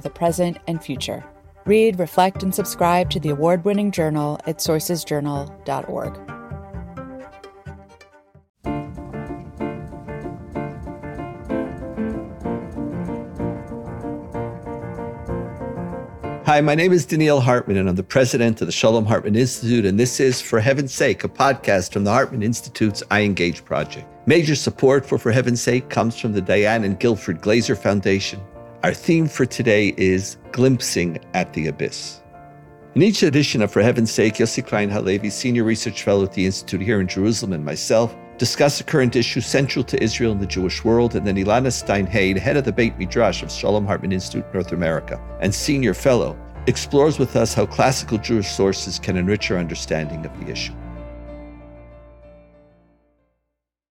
the present and future. Read, reflect, and subscribe to the award winning journal at sourcesjournal.org. Hi, my name is Donniel Hartman, and I'm the president of the Shalom Hartman Institute. And this is, for heaven's sake, a podcast from the Hartman Institute's iEngage project. Major support for For Heaven's Sake comes from the Diane and Guilford Glazer Foundation. Our theme for today is Glimpsing at the Abyss. In each edition of For Heaven's Sake, Yossi Klein Halevi, Senior Research Fellow at the Institute here in Jerusalem, and myself discuss a current issue central to Israel and the Jewish world, and then Elana Stein-Hain, head of the Beit Midrash of Shalom Hartman Institute North America, and senior fellow, explores with us how classical Jewish sources can enrich our understanding of the issue.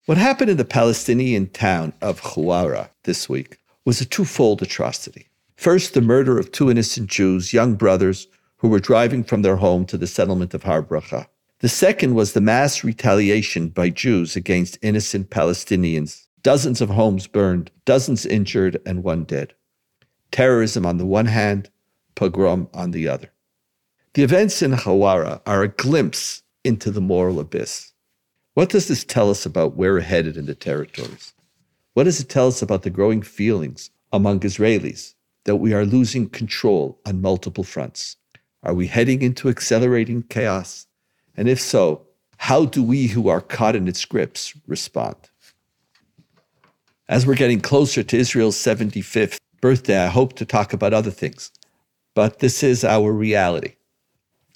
What happened in the Palestinian town of Hawara this week was a twofold atrocity. First, the murder of two innocent Jews, young brothers, who were driving from their home to the settlement of Har Bracha. The second was the mass retaliation by Jews against innocent Palestinians. Dozens of homes burned, dozens injured, and one dead. Terrorism on the one hand, pogrom on the other. The events in Hawara are a glimpse into the moral abyss. What does this tell us about where we're headed in the territories? What does it tell us about the growing feelings among Israelis that we are losing control on multiple fronts? Are we heading into accelerating chaos? And if so, how do we who are caught in its grips respond? As we're getting closer to Israel's 75th birthday, I hope to talk about other things. But this is our reality.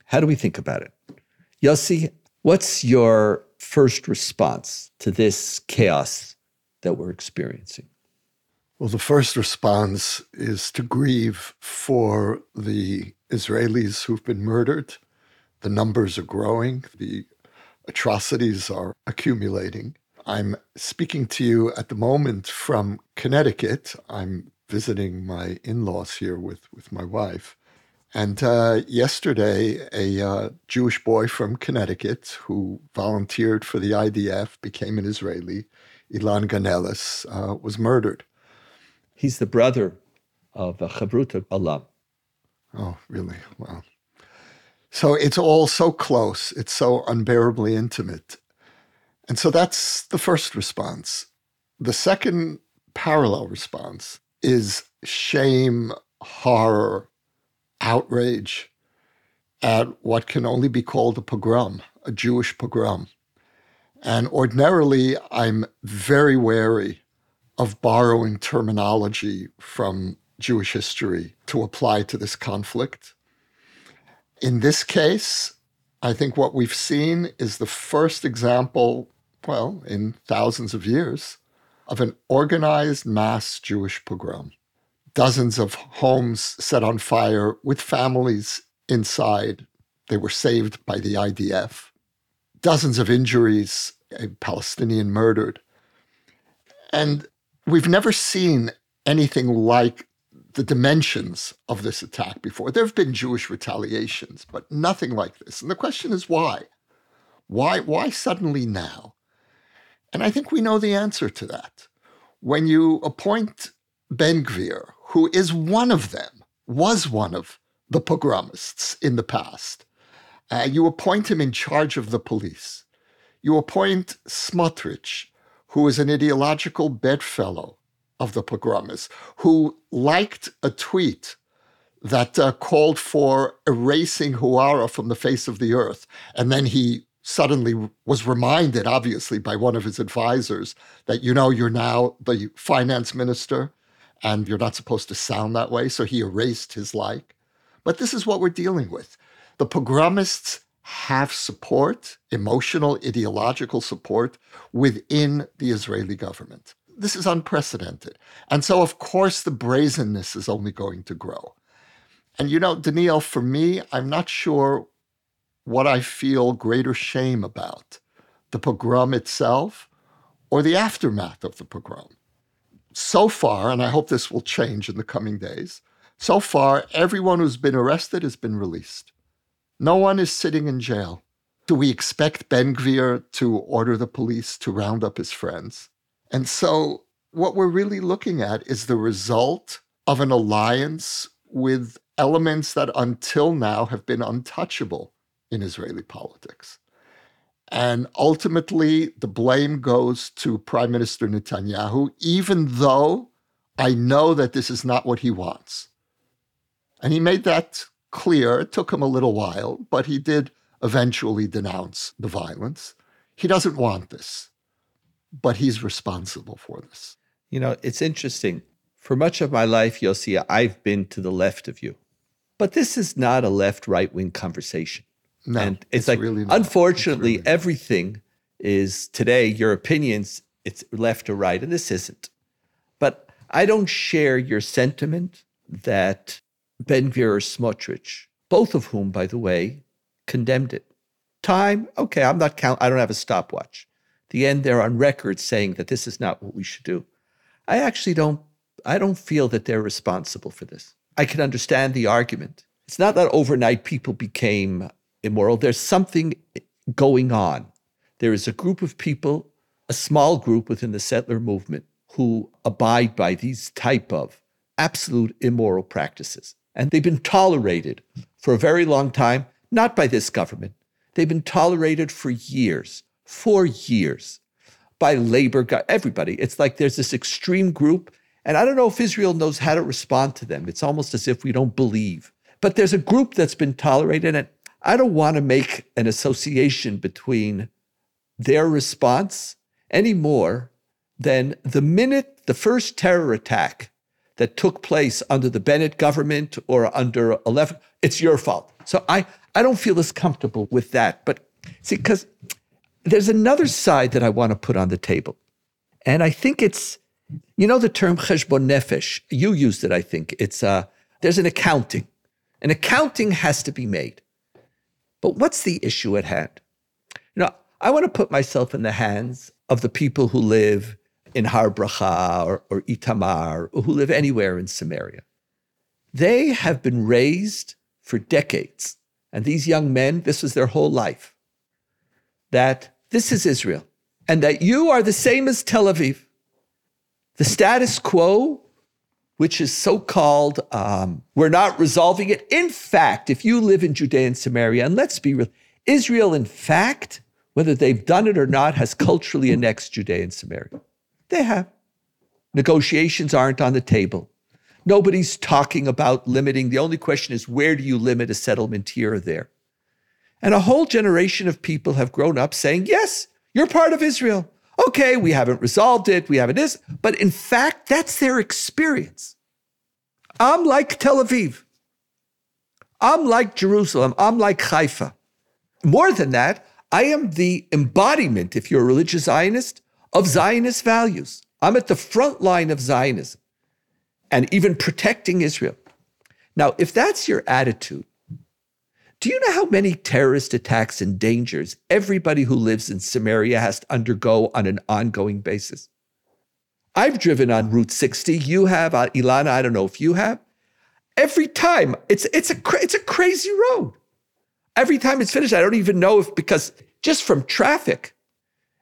How do we think about it? Yossi, what's your first response to this chaos that we're experiencing? Well, the first response is to grieve for the Israelis who've been murdered. The numbers are growing, the atrocities are accumulating. I'm speaking to you at the moment from Connecticut. I'm visiting my in laws here with, with my wife. And uh, yesterday, a uh, Jewish boy from Connecticut who volunteered for the IDF, became an Israeli, Elan Ganeles, uh, was murdered. He's the brother of a Chavruta alum. Oh, really? Wow. So it's all so close. It's so unbearably intimate. And so that's the first response. The second parallel response is shame, horror, outrage at what can only be called a pogrom, a Jewish pogrom. And ordinarily, I'm very wary of borrowing terminology from Jewish history to apply to this conflict. In this case, I think what we've seen is the first example, well, in thousands of years, of an organized mass Jewish pogrom. Dozens of homes set on fire with families inside. They were saved by the IDF dozens of injuries, a Palestinian murdered. And we've never seen anything like the dimensions of this attack before. There have been Jewish retaliations, but nothing like this. And the question is why? Why, why suddenly now? And I think we know the answer to that. When you appoint Ben Gvir, who is one of them, was one of the pogromists in the past, uh, you appoint him in charge of the police. You appoint Smotrich, who is an ideological bedfellow of the pogromists, who liked a tweet that uh, called for erasing Hawara from the face of the earth. And then he suddenly was reminded, obviously, by one of his advisors that, you know, you're now the finance minister and you're not supposed to sound that way. So he erased his like. But this is what we're dealing with. The pogromists have support, emotional, ideological support within the Israeli government. this is unprecedented. And so, of course, the brazenness is only going to grow. And you know, Donniel, for me, I'm not sure what I feel greater shame about the pogrom itself or the aftermath of the pogrom. So far, and I hope this will change in the coming days, so far, everyone who's been arrested has been released. No one is sitting in jail. Do we expect Ben Gvir to order the police to round up his friends? And so, what we're really looking at is the result of an alliance with elements that until now have been untouchable in Israeli politics. And ultimately, the blame goes to Prime Minister Netanyahu, even though I know that this is not what he wants. And he made that clear. It took him a little while, but he did eventually denounce the violence. He doesn't want this, but he's responsible for this. You know, it's interesting. For much of my life, Yossi, I've been to the left of you. But this is not a left right wing conversation. No, and it's, it's like, really not. unfortunately, really- everything is today, your opinions, it's left or right, and this isn't. But I don't share your sentiment that Ben Gvir Smotrich, both of whom, by the way, condemned it. Time, okay, I'm not count. I don't have a stopwatch. The end, they're on record saying that this is not what we should do. I actually don't. I don't feel that they're responsible for this. I can understand the argument. It's not that overnight people became immoral. There's something going on. There is a group of people, a small group within the settler movement, who abide by these type of absolute immoral practices. And they've been tolerated for a very long time, not by this government. They've been tolerated for years, for years, by labor, everybody. It's like there's this extreme group, and I don't know if Israel knows how to respond to them. It's almost as if we don't believe. But there's a group that's been tolerated, and I don't want to make an association between their response any more than the minute the first terror attack that took place under the Bennett government or under 11, it's your fault. So I, I don't feel as comfortable with that. But see, because there's another side that I want to put on the table. And I think it's, you know, the term cheshbon nefesh. You used it, I think. It's, uh, there's an accounting. An accounting has to be made. But what's the issue at hand? You know, I want to put myself in the hands of the people who live in Har Bracha or, or Itamar or who live anywhere in Samaria. They have been raised for decades. And these young men, this was their whole life, that this is Israel and that you are the same as Tel Aviv. The status quo, which is so called, um, we're not resolving it. In fact, if you live in Judea and Samaria, and let's be real, Israel, in fact, whether they've done it or not, has culturally annexed Judea and Samaria. They have. Negotiations aren't on the table. Nobody's talking about limiting. The only question is where do you limit a settlement here or there? And a whole generation of people have grown up saying, yes, you're part of Israel. Okay, we haven't resolved it, we haven't this, but in fact, that's their experience. I'm like Tel Aviv. I'm like Jerusalem. I'm like Haifa. More than that, I am the embodiment, if you're a religious Zionist, of Zionist values. I'm at the front line of Zionism and even protecting Israel. Now, if that's your attitude, do you know how many terrorist attacks and dangers everybody who lives in Samaria has to undergo on an ongoing basis? I've driven on Route 60. You have, uh, Elana. I don't know if you have. Every time, it's it's a it's a crazy road. Every time it's finished, I don't even know if because just from traffic,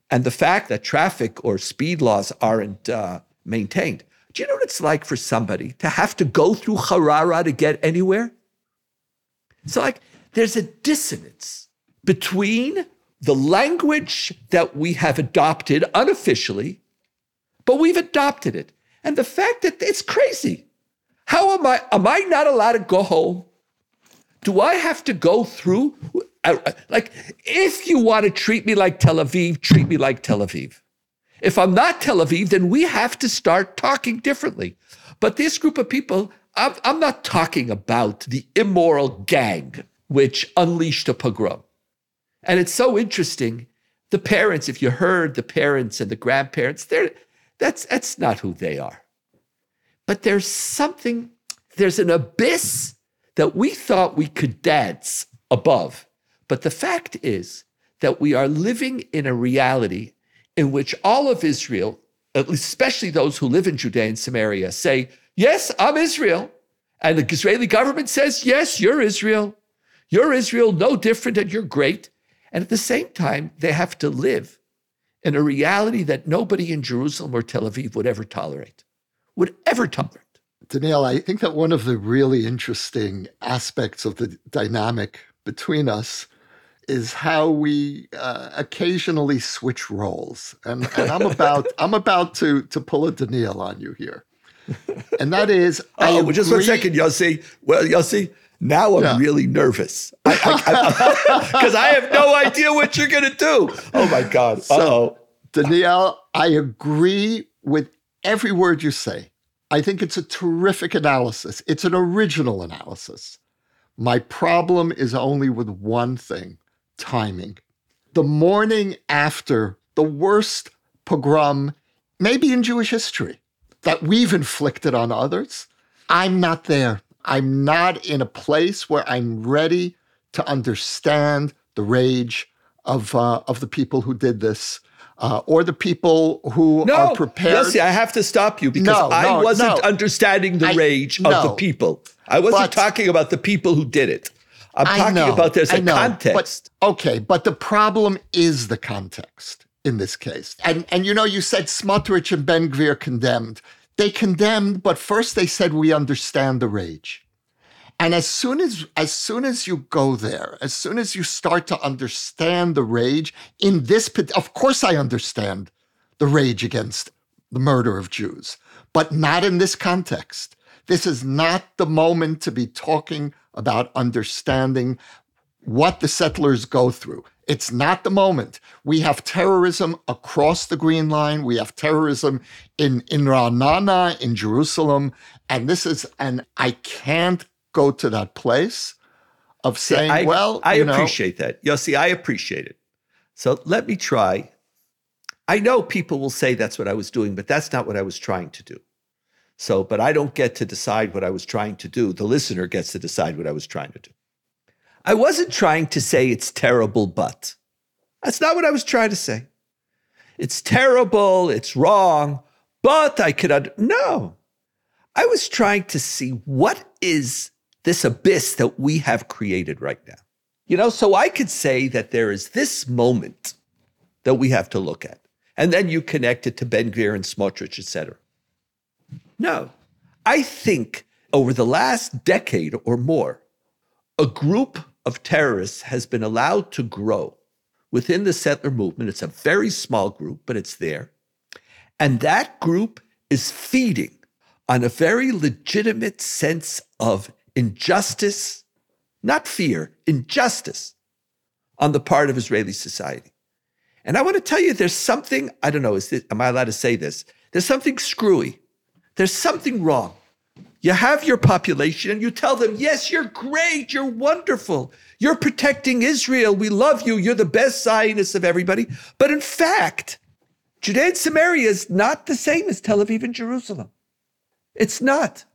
and the fact that traffic or speed laws aren't uh, maintained. Do you know what it's like for somebody to have to go through Hawara to get anywhere? So, like, there's a dissonance between the language that we have adopted unofficially, but we've adopted it, and the fact that it's crazy. How am I? Am I not allowed to go home? Do I have to go through? I- I- Like, if you want to treat me like Tel Aviv, treat me like Tel Aviv. If I'm not Tel Aviv, then we have to start talking differently. But this group of people, I'm, I'm not talking about the immoral gang which unleashed a pogrom. And it's so interesting. The parents, if you heard the parents and the grandparents, they're That's, that's not who they are. But there's something, there's an abyss that we thought we could dance above. But the fact is that we are living in a reality in which all of Israel, especially those who live in Judea and Samaria, say, Yes, I'm Israel. And the Israeli government says, Yes, you're Israel. You're Israel, no different, and you're great. And at the same time, they have to live in a reality that nobody in Jerusalem or Tel Aviv would ever tolerate, would ever tolerate. Donniel, I think that one of the really interesting aspects of the dynamic between us is how we uh, occasionally switch roles, and, and I'm about I'm about to to pull a Donniel on you here, and that is I oh, well, just one second, Yossi. Well, Yossi, now I'm yeah. really nervous because I, I, I, have no idea what you're going to do. Oh my God! Oh, so, Donniel, I agree with every word you say. I think it's a terrific analysis. It's an original analysis. My problem is only with one thing timing. The morning after the worst pogrom, maybe in Jewish history, that we've inflicted on others, I'm not there. I'm not in a place where I'm ready to understand the rage of, uh, of the people who did this. Uh, or the people who no, are prepared. Yes, I have to stop you because no, I no, wasn't understanding the rage I, of the people. I wasn't but, talking about the people who did it. I'm talking know, about there's a know, context. But, okay, but the problem is the context in this case. And and you know, you said Smotrich and Ben Gvir condemned. They condemned, but first they said we understand the rage. And as soon as as soon as you go there, as soon as you start to understand the rage in this, of course I understand the rage against the murder of Jews, but not in this context. This is not the moment to be talking about understanding what the settlers go through. It's not the moment. We have terrorism across the Green Line. We have terrorism in, in Ra'anana, in Jerusalem. And this is, and I can't go to that place of saying, I, well, I appreciate know, that. Yossi, I appreciate it. So let me try. I know people will say that's what I was doing, but that's not what I was trying to do. So, but I don't get to decide what I was trying to do. The listener gets to decide what I was trying to do. I wasn't trying to say it's terrible, but that's not what I was trying to say. It's terrible, it's wrong, but I could, under- no. I was trying to see what is this abyss that we have created right now. You know, so I could say that there is this moment that we have to look at. And then you connect it to Ben Gvir and Smotrich, et cetera. No. I think over the last decade or more, a group of terrorists has been allowed to grow within the settler movement. It's a very small group, but it's there. And that group is feeding on a very legitimate sense of injustice, not fear, injustice on the part of Israeli society. And I want to tell you, there's something, I don't know, is this, am I allowed to say this? There's something screwy there's something wrong. You have your population and you tell them, yes, you're great, you're wonderful, you're protecting Israel, we love you, you're the best Zionists of everybody. But in fact, Judea and Samaria is not the same as Tel Aviv and Jerusalem. It's not.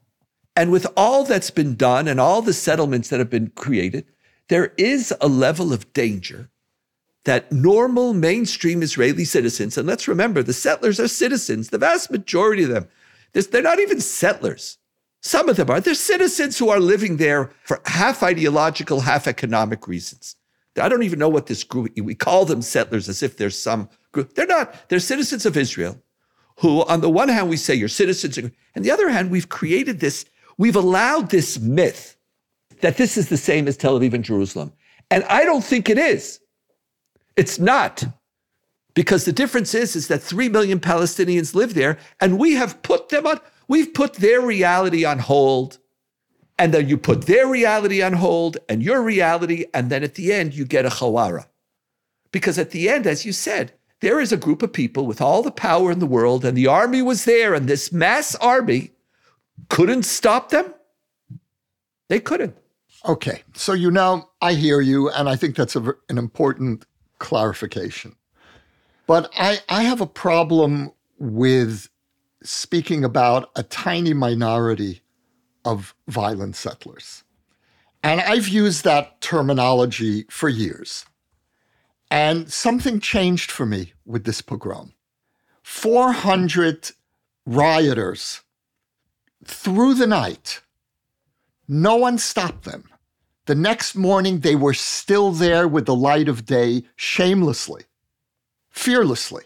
And with all that's been done and all the settlements that have been created, there is a level of danger that normal mainstream Israeli citizens, and let's remember the settlers are citizens, the vast majority of them they're not even settlers. Some of them are. They're citizens who are living there for half ideological, half economic reasons. I don't even know what this group, we call them settlers as if there's some group. They're not. They're citizens of Israel who, on the one hand, we say you're citizens, and the other hand, we've created this, we've allowed this myth that this is the same as Tel Aviv and Jerusalem. And I don't think it is. It's not. Because the difference is, is that 3 million Palestinians live there and we have put them on, we've put their reality on hold. And then you put their reality on hold and your reality. And then at the end, you get a Hawara. Because at the end, as you said, there is a group of people with all the power in the world and the army was there and this mass army couldn't stop them. They couldn't. Okay. So you now, I hear you. And I think that's a, an important clarification. But I, I have a problem with speaking about a tiny minority of violent settlers. And I've used that terminology for years. And something changed for me with this pogrom. 400 rioters through the night. No one stopped them. The next morning, they were still there with the light of day, shamelessly, fearlessly.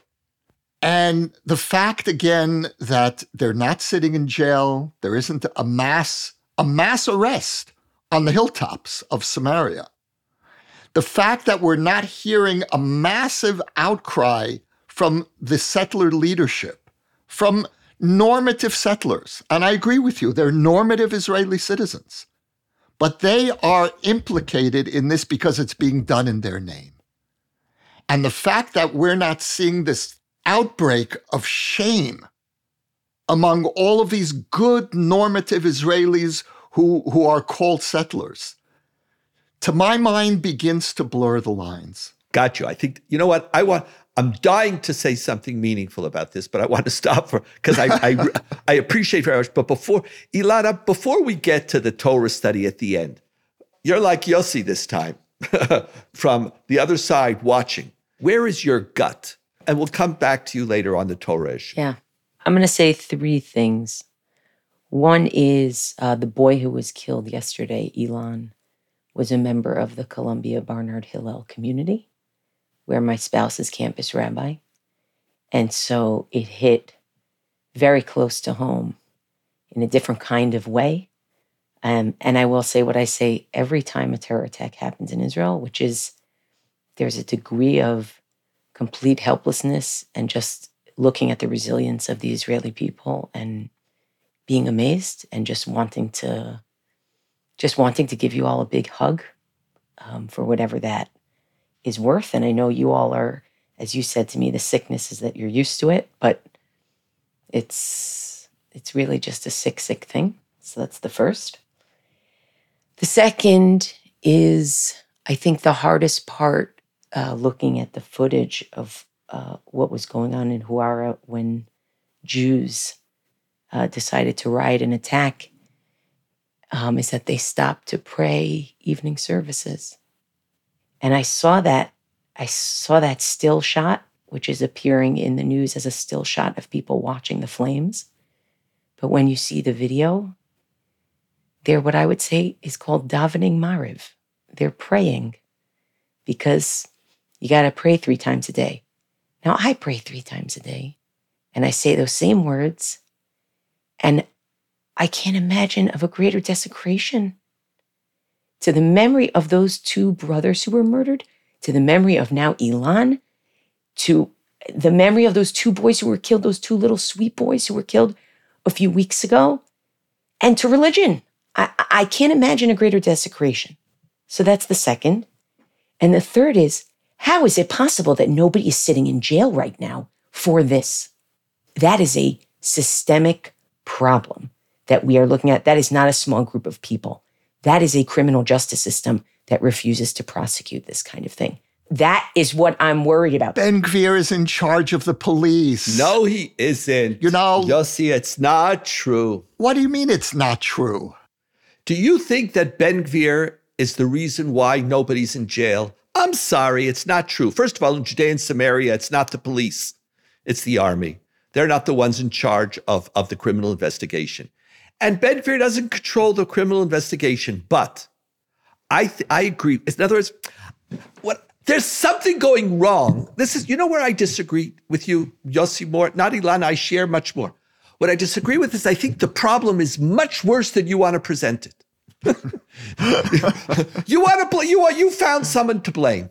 And the fact again that they're not sitting in jail, there isn't a mass a mass arrest on the hilltops of Samaria. The fact that we're not hearing a massive outcry from the settler leadership, from normative settlers. And I agree with you, they're normative Israeli citizens. But they are implicated in this because it's being done in their name. And the fact that we're not seeing this outbreak of shame among all of these good normative Israelis who, who are called settlers, to my mind, begins to blur the lines. Got you. I think, you know what? I want, I'm dying to say something meaningful about this, but I want to stop for because I, I, I appreciate very much. But before Elana, before we get to the Torah study at the end, you're like Yossi this time from the other side watching. Where is your gut? And we'll come back to you later on the Torah issue. Yeah, I'm going to say three things. One is uh, the boy who was killed yesterday, Elan, was a member of the Columbia Barnard Hillel community where my spouse is campus rabbi. And so it hit very close to home in a different kind of way. Um, and I will say what I say every time a terror attack happens in Israel, which is there's a degree of complete helplessness and just looking at the resilience of the Israeli people and being amazed and just wanting to just wanting to give you all a big hug um, for whatever that is worth. And I know you all are, as you said to me, the sickness is that you're used to it, but it's it's really just a sick, sick thing. So that's the first. The second is, I think, the hardest part uh, looking at the footage of uh, what was going on in Hawara when Jews uh, decided to riot and attack um, is that they stopped to pray evening services. And I saw that, I saw that still shot, which is appearing in the news as a still shot of people watching the flames. But when you see the video, they're what I would say is called davening mariv. They're praying because you got to pray three times a day. Now, I pray three times a day and I say those same words, and I can't imagine of a greater desecration to the memory of those two brothers who were murdered, to the memory of now Elan, to the memory of those two boys who were killed, those two little sweet boys who were killed a few weeks ago, and to religion. I, I can't imagine a greater desecration. So that's the second. And the third is how is it possible that nobody is sitting in jail right now for this? That is a systemic problem that we are looking at. That is not a small group of people. That is a criminal justice system that refuses to prosecute this kind of thing. That is what I'm worried about. Ben Gvir is in charge of the police. No, he isn't. You know, Yossi, it's not true. What do you mean it's not true? Do you think that Ben Gvir is the reason why nobody's in jail? I'm sorry, it's not true. First of all, in Judea and Samaria, it's not the police, it's the army. They're not the ones in charge of, of the criminal investigation. And Ben doesn't control the criminal investigation, but I th- I agree. In other words, what there's something going wrong. This is you know where I disagree with you, Yossi more. Not Elana, I share much more. What I disagree with is I think the problem is much worse than you want to present it. you want to bl- you want you found someone to blame.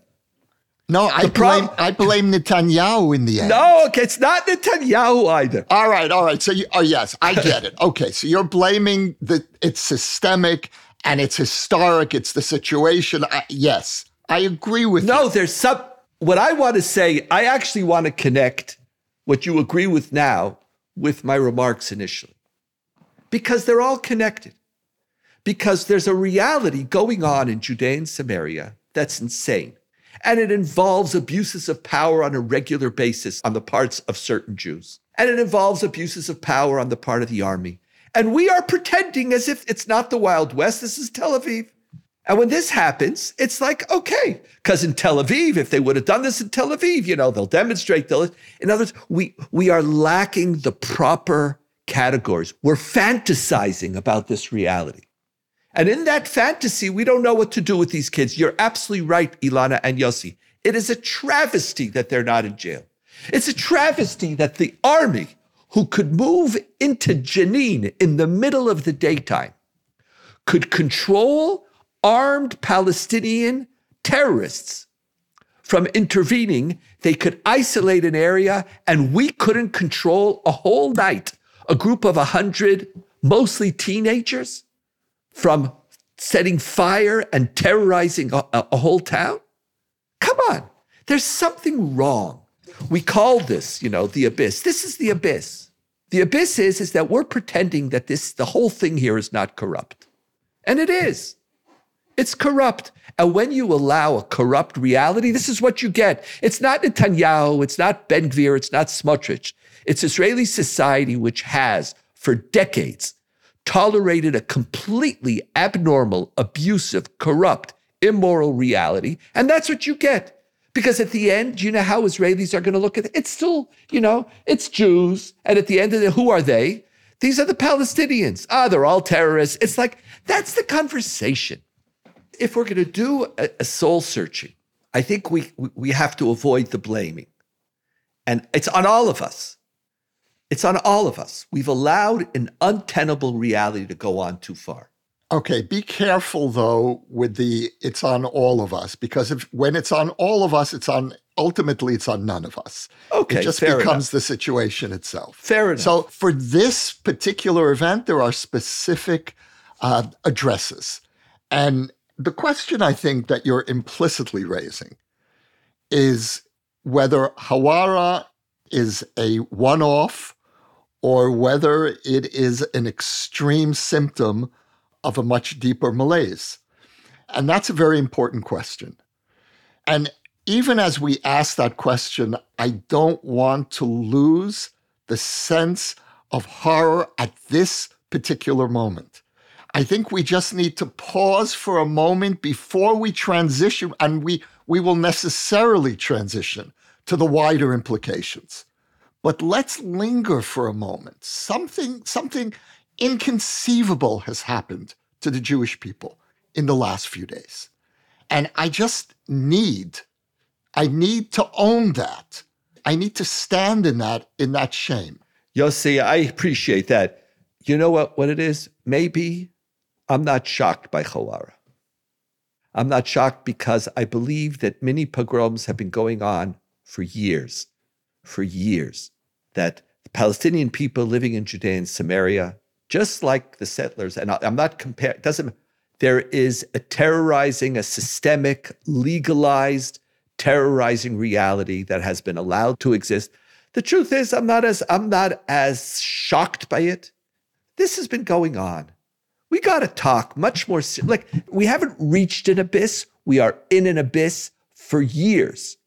No, I blame I blame Netanyahu in the end. No, okay, it's not Netanyahu either. All right, all right. So you, oh yes, I get it. Okay, so you're blaming the it's systemic and it's historic. It's the situation. I, yes, I agree with no, you. there's some. What I want to say, I actually want to connect what you agree with now with my remarks initially, because they're all connected. Because there's a reality going on in Judea and Samaria that's insane. And it involves abuses of power on a regular basis on the parts of certain Jews. And it involves abuses of power on the part of the army. And we are pretending as if it's not the Wild West, this is Tel Aviv. And when this happens, it's like, okay, because in Tel Aviv, if they would have done this in Tel Aviv, you know, they'll demonstrate. They'll, in other words, we, we are lacking the proper categories. We're fantasizing about this reality. And in that fantasy, we don't know what to do with these kids. You're absolutely right, Elana and Yossi. It is a travesty that they're not in jail. It's a travesty that the army, who could move into Jenin in the middle of the daytime, could control armed Palestinian terrorists from intervening. They could isolate an area, and we couldn't control a whole night a group of 100, mostly teenagers, from setting fire and terrorizing a, a, whole town? Come on, there's something wrong. We call this, you know, the abyss. This is the abyss. The abyss is, is that we're pretending that this, the whole thing here is not corrupt. And it is. It's corrupt. And when you allow a corrupt reality, this is what you get. It's not Netanyahu, it's not Ben Gvir, it's not Smotrich. It's Israeli society which has, for decades, tolerated a completely abnormal, abusive, corrupt, immoral reality. And that's what you get. Because at the end, you know how Israelis are going to look at it? It's still, you know, it's Jews. And at the end of it, who are they? These are the Palestinians. Ah, they're all terrorists. It's like, that's the conversation if we're going to do a, a soul searching, I think we, we have to avoid the blaming. And it's on all of us. It's on all of us. We've allowed an untenable reality to go on too far. Okay, be careful though with the it's on all of us because if when it's on all of us, it's on ultimately it's on none of us. Okay, it just becomes enough. the situation itself. Fair enough. So for this particular event, there are specific uh, addresses, and the question I think that you're implicitly raising is whether Hawara is a one off or whether it is an extreme symptom of a much deeper malaise. And that's a very important question. And even as we ask that question, I don't want to lose the sense of horror at this particular moment. I think we just need to pause for a moment before we transition, and we, we will necessarily transition to the wider implications. But let's linger for a moment. Something, something inconceivable has happened to the Jewish people in the last few days. And I just need, I need to own that. I need to stand in that, in that shame. Yossi, I appreciate that. You know what, what it is? Maybe I'm not shocked by Hawara. I'm not shocked because I believe that many pogroms have been going on for years, for years, that the Palestinian people living in Judea and Samaria, just like the settlers, and I'm not comparing, doesn't, there is a terrorizing, a systemic, legalized, terrorizing reality that has been allowed to exist. The truth is, I'm not as I'm not as shocked by it. This has been going on we got to talk much more. Like, we haven't reached an abyss. We are in an abyss for years.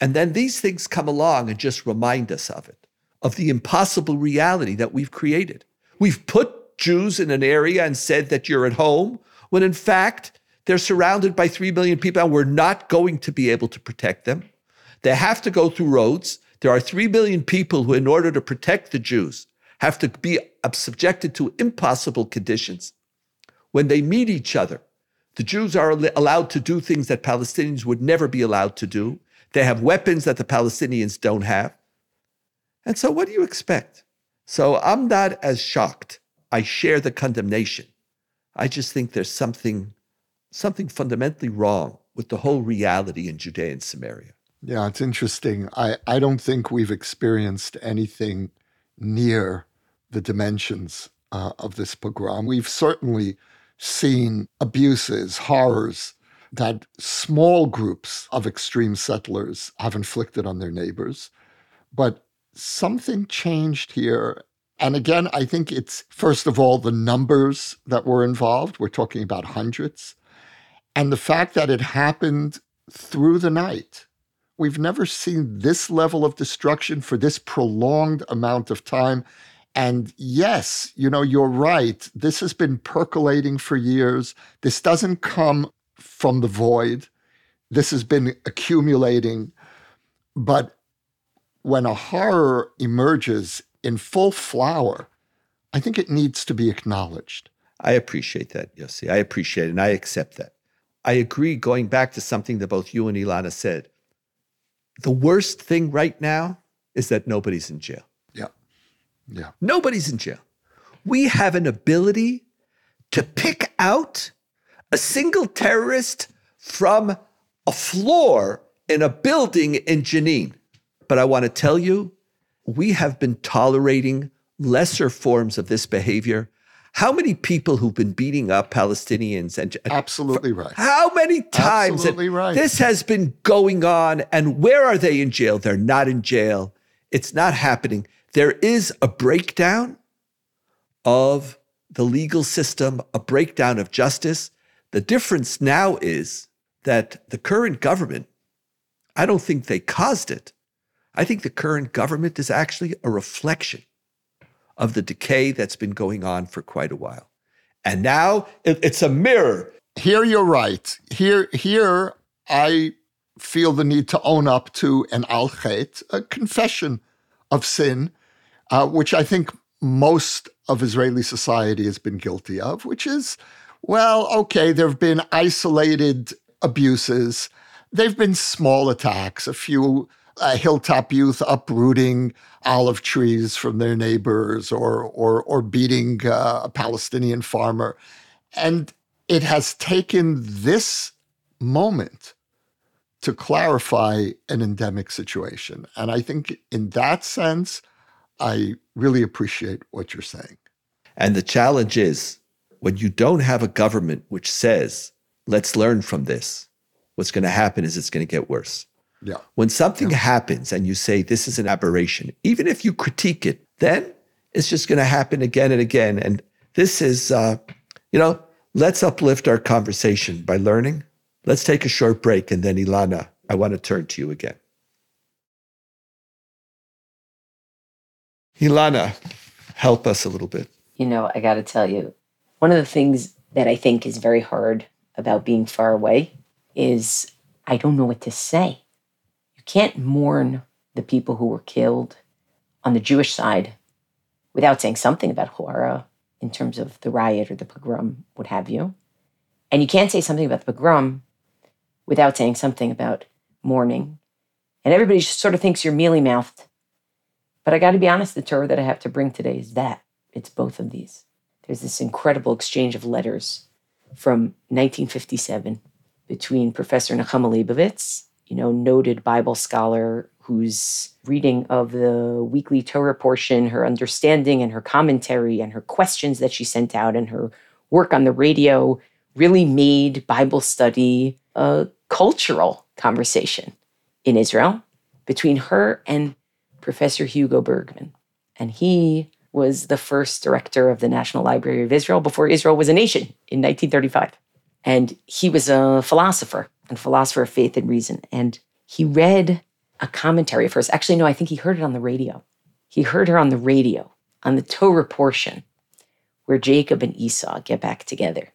And then these things come along and just remind us of it, of the impossible reality that we've created. We've put Jews in an area and said that you're at home, when in fact, they're surrounded by 3 million people and we're not going to be able to protect them. They have to go through roads. There are 3 million people who, in order to protect the Jews, have to be subjected to impossible conditions. When they meet each other, the Jews are allowed to do things that Palestinians would never be allowed to do. They have weapons that the Palestinians don't have. And so, what do you expect? So, I'm not as shocked. I share the condemnation. I just think there's something, something fundamentally wrong with the whole reality in Judea and Samaria. Yeah, it's interesting. I, I don't think we've experienced anything near the dimensions uh, of this pogrom. We've certainly seen abuses, horrors that small groups of extreme settlers have inflicted on their neighbors. But something changed here. And again, I think it's first of all the numbers that were involved. We're talking about hundreds. And the fact that it happened through the night. We've never seen this level of destruction for this prolonged amount of time. And yes, you know, you're right. This has been percolating for years. This doesn't come from the void. This has been accumulating. But when a horror emerges in full flower, I think it needs to be acknowledged. I appreciate that, Yossi. I appreciate it and I accept that. I agree, going back to something that both you and Elana said. The worst thing right now is that nobody's in jail. Yeah. Yeah. Nobody's in jail. We have an ability to pick out a single terrorist from a floor in a building in Jenin. But I want to tell you, we have been tolerating lesser forms of this behavior. How many people who've been beating up Palestinians and absolutely right? How many times absolutely right. this has been going on? And where are they in jail? They're not in jail. It's not happening. There is a breakdown of the legal system, a breakdown of justice. The difference now is that the current government, I don't think they caused it. I think the current government is actually a reflection of the decay that's been going on for quite a while. And now it, it's a mirror. Here you're right. Here, here I feel the need to own up to an al a confession of sin, uh, which I think most of Israeli society has been guilty of, which is, well, okay, there have been isolated abuses. They've been small attacks, a few uh, hilltop youth uprooting olive trees from their neighbors or, or, or beating uh, a Palestinian farmer. And it has taken this moment to clarify an endemic situation. And I think in that sense, I really appreciate what you're saying. And the challenge is when you don't have a government which says, let's learn from this, what's going to happen is it's going to get worse. Yeah. When something yeah. happens and you say this is an aberration, even if you critique it, then it's just going to happen again and again. And this is, uh, you know, let's uplift our conversation by learning. Let's take a short break. And then, Elana, I want to turn to you again. Elana, help us a little bit. You know, I got to tell you, one of the things that I think is very hard about being far away is I don't know what to say You can't mourn the people who were killed on the Jewish side without saying something about Huwara in terms of the riot or the pogrom, what have you. And you can't say something about the pogrom without saying something about mourning. And everybody just sort of thinks you're mealy mouthed. But I got to be honest, the Torah that I have to bring today is that it's both of these. There's this incredible exchange of letters from 1957 between Professor Nechama Leibowitz you know, noted Bible scholar whose reading of the weekly Torah portion, her understanding and her commentary and her questions that she sent out and her work on the radio really made Bible study a cultural conversation in Israel between her and Professor Hugo Bergman. And he was the first director of the National Library of Israel before Israel was a nation in 1935. And he was a philosopher and philosopher of faith and reason. And he read a commentary first. Actually, no, I think he heard it on the radio. He heard her on the radio on the Torah portion where Jacob and Esau get back together.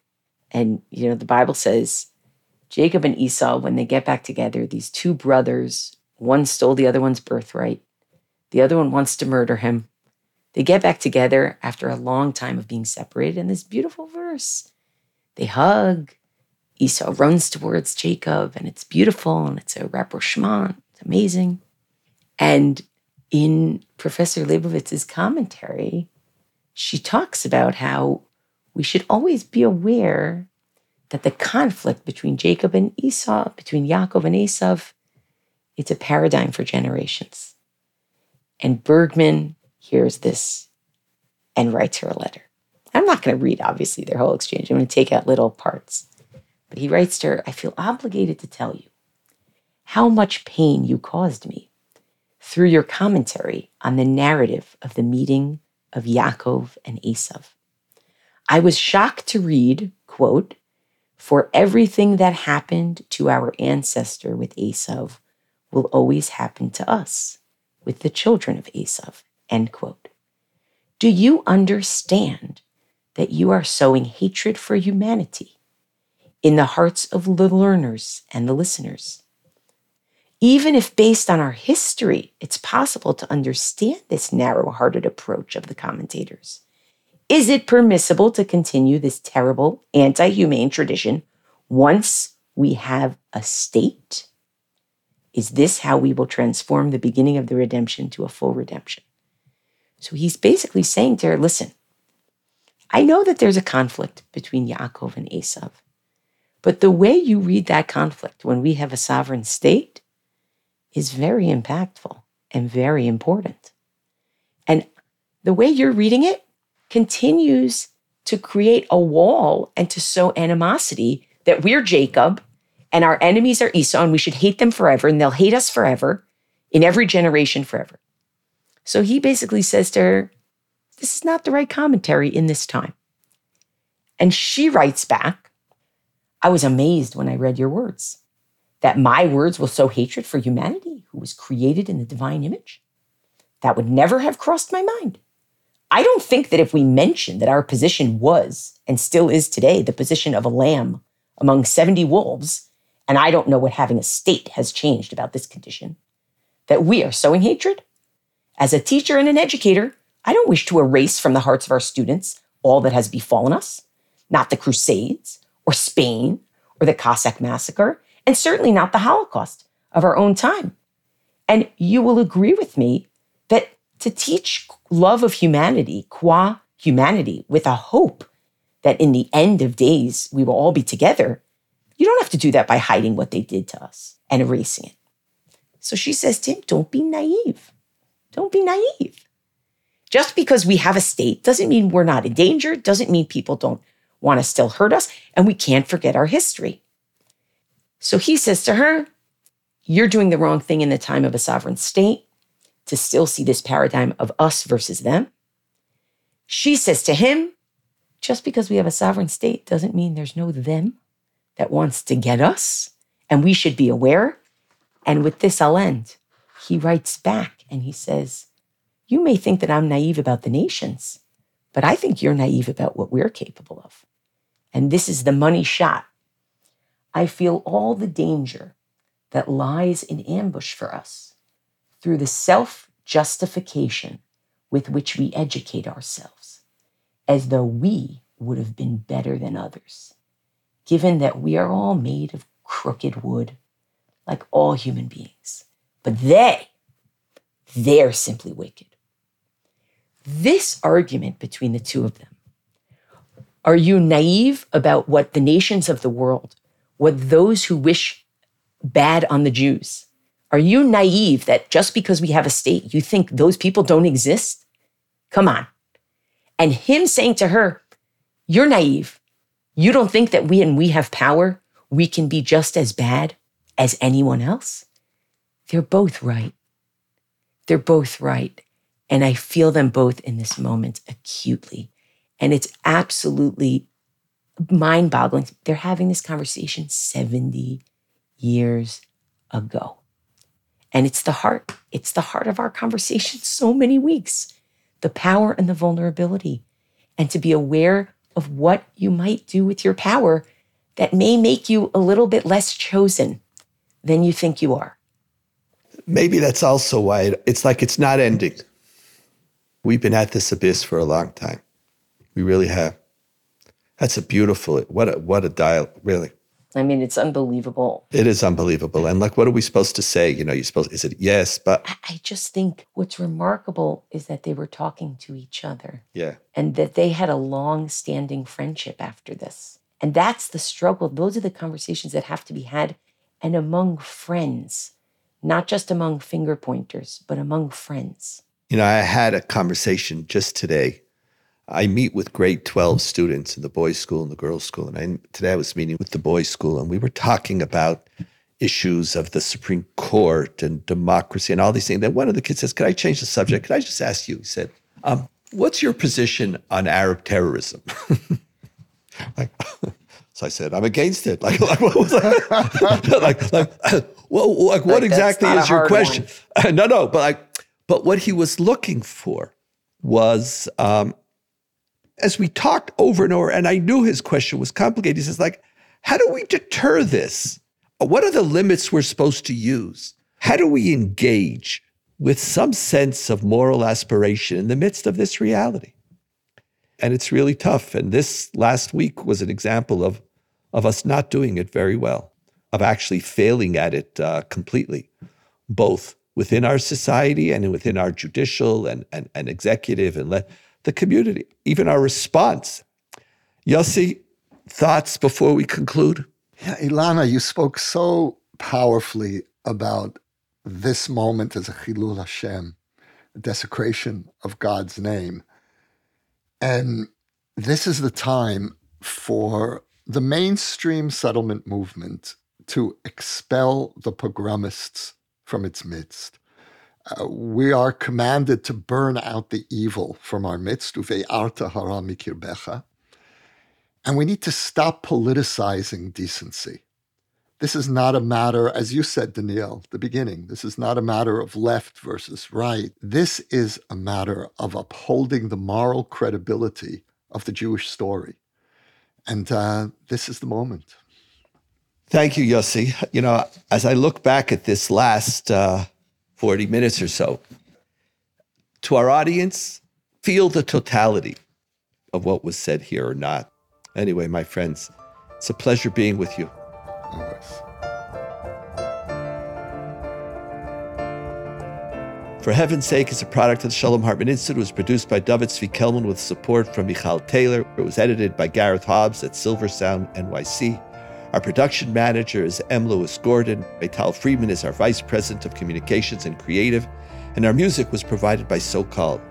And, you know, the Bible says Jacob and Esau, when they get back together, these two brothers, one stole the other one's birthright, the other one wants to murder him. They get back together after a long time of being separated in this beautiful verse. They hug, Esau runs towards Jacob, and it's beautiful and it's a rapprochement. It's amazing. And in Professor Leibowitz's commentary, she talks about how we should always be aware that the conflict between Jacob and Esau, between Yaakov and Esav, it's a paradigm for generations. And Bergman hears this and writes her a letter. I'm not going to read, obviously, their whole exchange. I'm going to take out little parts. But he writes to her, I feel obligated to tell you how much pain you caused me through your commentary on the narrative of the meeting of Yaakov and Esav. I was shocked to read, quote, For everything that happened to our ancestor with Esav will always happen to us with the children of Esav. End quote. Do you understand that you are sowing hatred for humanity in the hearts of the learners and the listeners? Even if based on our history, it's possible to understand this narrow hearted approach of the commentators. Is it permissible to continue this terrible anti humane tradition once we have a state? Is this how we will transform the beginning of the redemption to a full redemption? So he's basically saying to her, listen, I know that there's a conflict between Yaakov and Esav, but the way you read that conflict when we have a sovereign state is very impactful and very important. And the way you're reading it continues to create a wall and to sow animosity that we're Jacob and our enemies are Esau and we should hate them forever and they'll hate us forever in every generation forever. So he basically says to her, This is not the right commentary in this time. And she writes back, I was amazed when I read your words that my words will sow hatred for humanity, who was created in the divine image. That would never have crossed my mind. I don't think that if we mention that our position was and still is today the position of a lamb among 70 wolves, and I don't know what having a state has changed about this condition, that we are sowing hatred. As a teacher and an educator, I don't wish to erase from the hearts of our students all that has befallen us, not the Crusades or Spain or the Cossack massacre, and certainly not the Holocaust of our own time. And you will agree with me that to teach love of humanity, qua humanity, with a hope that in the end of days we will all be together, you don't have to do that by hiding what they did to us and erasing it. So she says to him, Don't be naive. Don't be naive. Just because we have a state doesn't mean we're not in danger, doesn't mean people don't want to still hurt us, and we can't forget our history. So he says to her, You're doing the wrong thing in the time of a sovereign state to still see this paradigm of us versus them. She says to him, Just because we have a sovereign state doesn't mean there's no them that wants to get us, and we should be aware. And with this, I'll end. He writes back and he says, You may think that I'm naive about the nations, but I think you're naive about what we're capable of. And this is the money shot. I feel all the danger that lies in ambush for us through the self justification with which we educate ourselves, as though we would have been better than others, given that we are all made of crooked wood, like all human beings. But they, they're simply wicked. This argument between the two of them are you naive about what the nations of the world, what those who wish bad on the Jews, are you naive that just because we have a state, you think those people don't exist? Come on. And him saying to her, You're naive. You don't think that we and we have power, we can be just as bad as anyone else? They're both right. They're both right. And I feel them both in this moment acutely. And it's absolutely mind boggling. They're having this conversation 70 years ago. And it's the heart, it's the heart of our conversation so many weeks the power and the vulnerability, and to be aware of what you might do with your power that may make you a little bit less chosen than you think you are. Maybe that's also why it's like it's not ending. We've been at this abyss for a long time. We really have. That's a beautiful, what a, what a dial, really. I mean, it's unbelievable. It is unbelievable. And like, what are we supposed to say? You know, you're supposed, is it yes, but. I just think what's remarkable is that they were talking to each other. Yeah. And that they had a long standing friendship after this. And that's the struggle. Those are the conversations that have to be had and among friends, not just among finger pointers, but among friends. You know, I had a conversation just today I meet with grade 12 students in the boys' school and the girls' school. And I, today I was meeting with the boys' school, and we were talking about issues of the Supreme Court and democracy and all these things. Then one of the kids says, Could I change the subject? Could I just ask you? He said, um, What's your position on Arab terrorism? like, So I said, I'm against it. Like, like what was like, like, like, well, like what Like, exactly is your question? no, no, but like, but what he was looking for was, um, as we talked over and over, and I knew his question was complicated. He says, like, how do we deter this? What are the limits we're supposed to use? How do we engage with some sense of moral aspiration in the midst of this reality? And it's really tough. And this last week was an example of, of us not doing it very well, of actually failing at it uh, completely, both within our society and within our judicial and, and, and executive and le- the community, even our response. Yossi, thoughts before we conclude? Yeah, Elana, you spoke so powerfully about this moment as a Chilul Hashem, a desecration of God's name. And this is the time for the mainstream settlement movement to expel the pogromists from its midst. Uh, we are commanded to burn out the evil from our midst, hara and we need to stop politicizing decency. This is not a matter, as you said, Donniel, the beginning, this is not a matter of left versus right. This is a matter of upholding the moral credibility of the Jewish story. And uh, this is the moment. Thank you, Yossi. You know, as I look back at this last uh, 40 minutes or so, to our audience, feel the totality of what was said here or not. Anyway, my friends, it's a pleasure being with you. Always. For Heaven's Sake is a product of the Shalom Hartman Institute. It was produced by David Zvi Kelman with support from Michal Taylor. It was edited by Gareth Hobbs at Silver Sound NYC. Our production manager is M. Lewis Gordon. Maital Friedman is our Vice President of Communications and Creative. And our music was provided by So Called.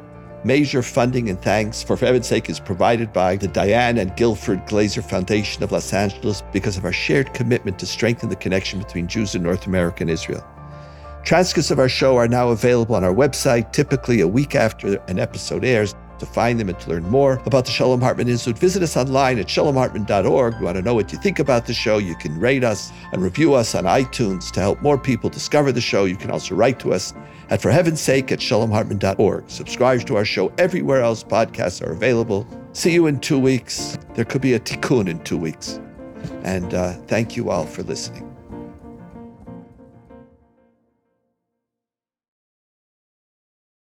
Major funding and thanks for For Heaven's Sake is provided by the Diane and Guilford Glazer Foundation of Los Angeles because of our shared commitment to strengthen the connection between Jews in North America and Israel. Transcripts of our show are now available on our website, typically a week after an episode airs. To find them and to learn more about the Shalom Hartman Institute, visit us online at shalomhartman.org. You want to know what you think about the show, you can rate us and review us on iTunes to help more people discover the show. You can also write to us at For Heaven's Sake at shalomhartman.org. Subscribe to our show everywhere else podcasts are available. See you in two weeks. There could be a tikkun in two weeks. And uh, thank you all for listening.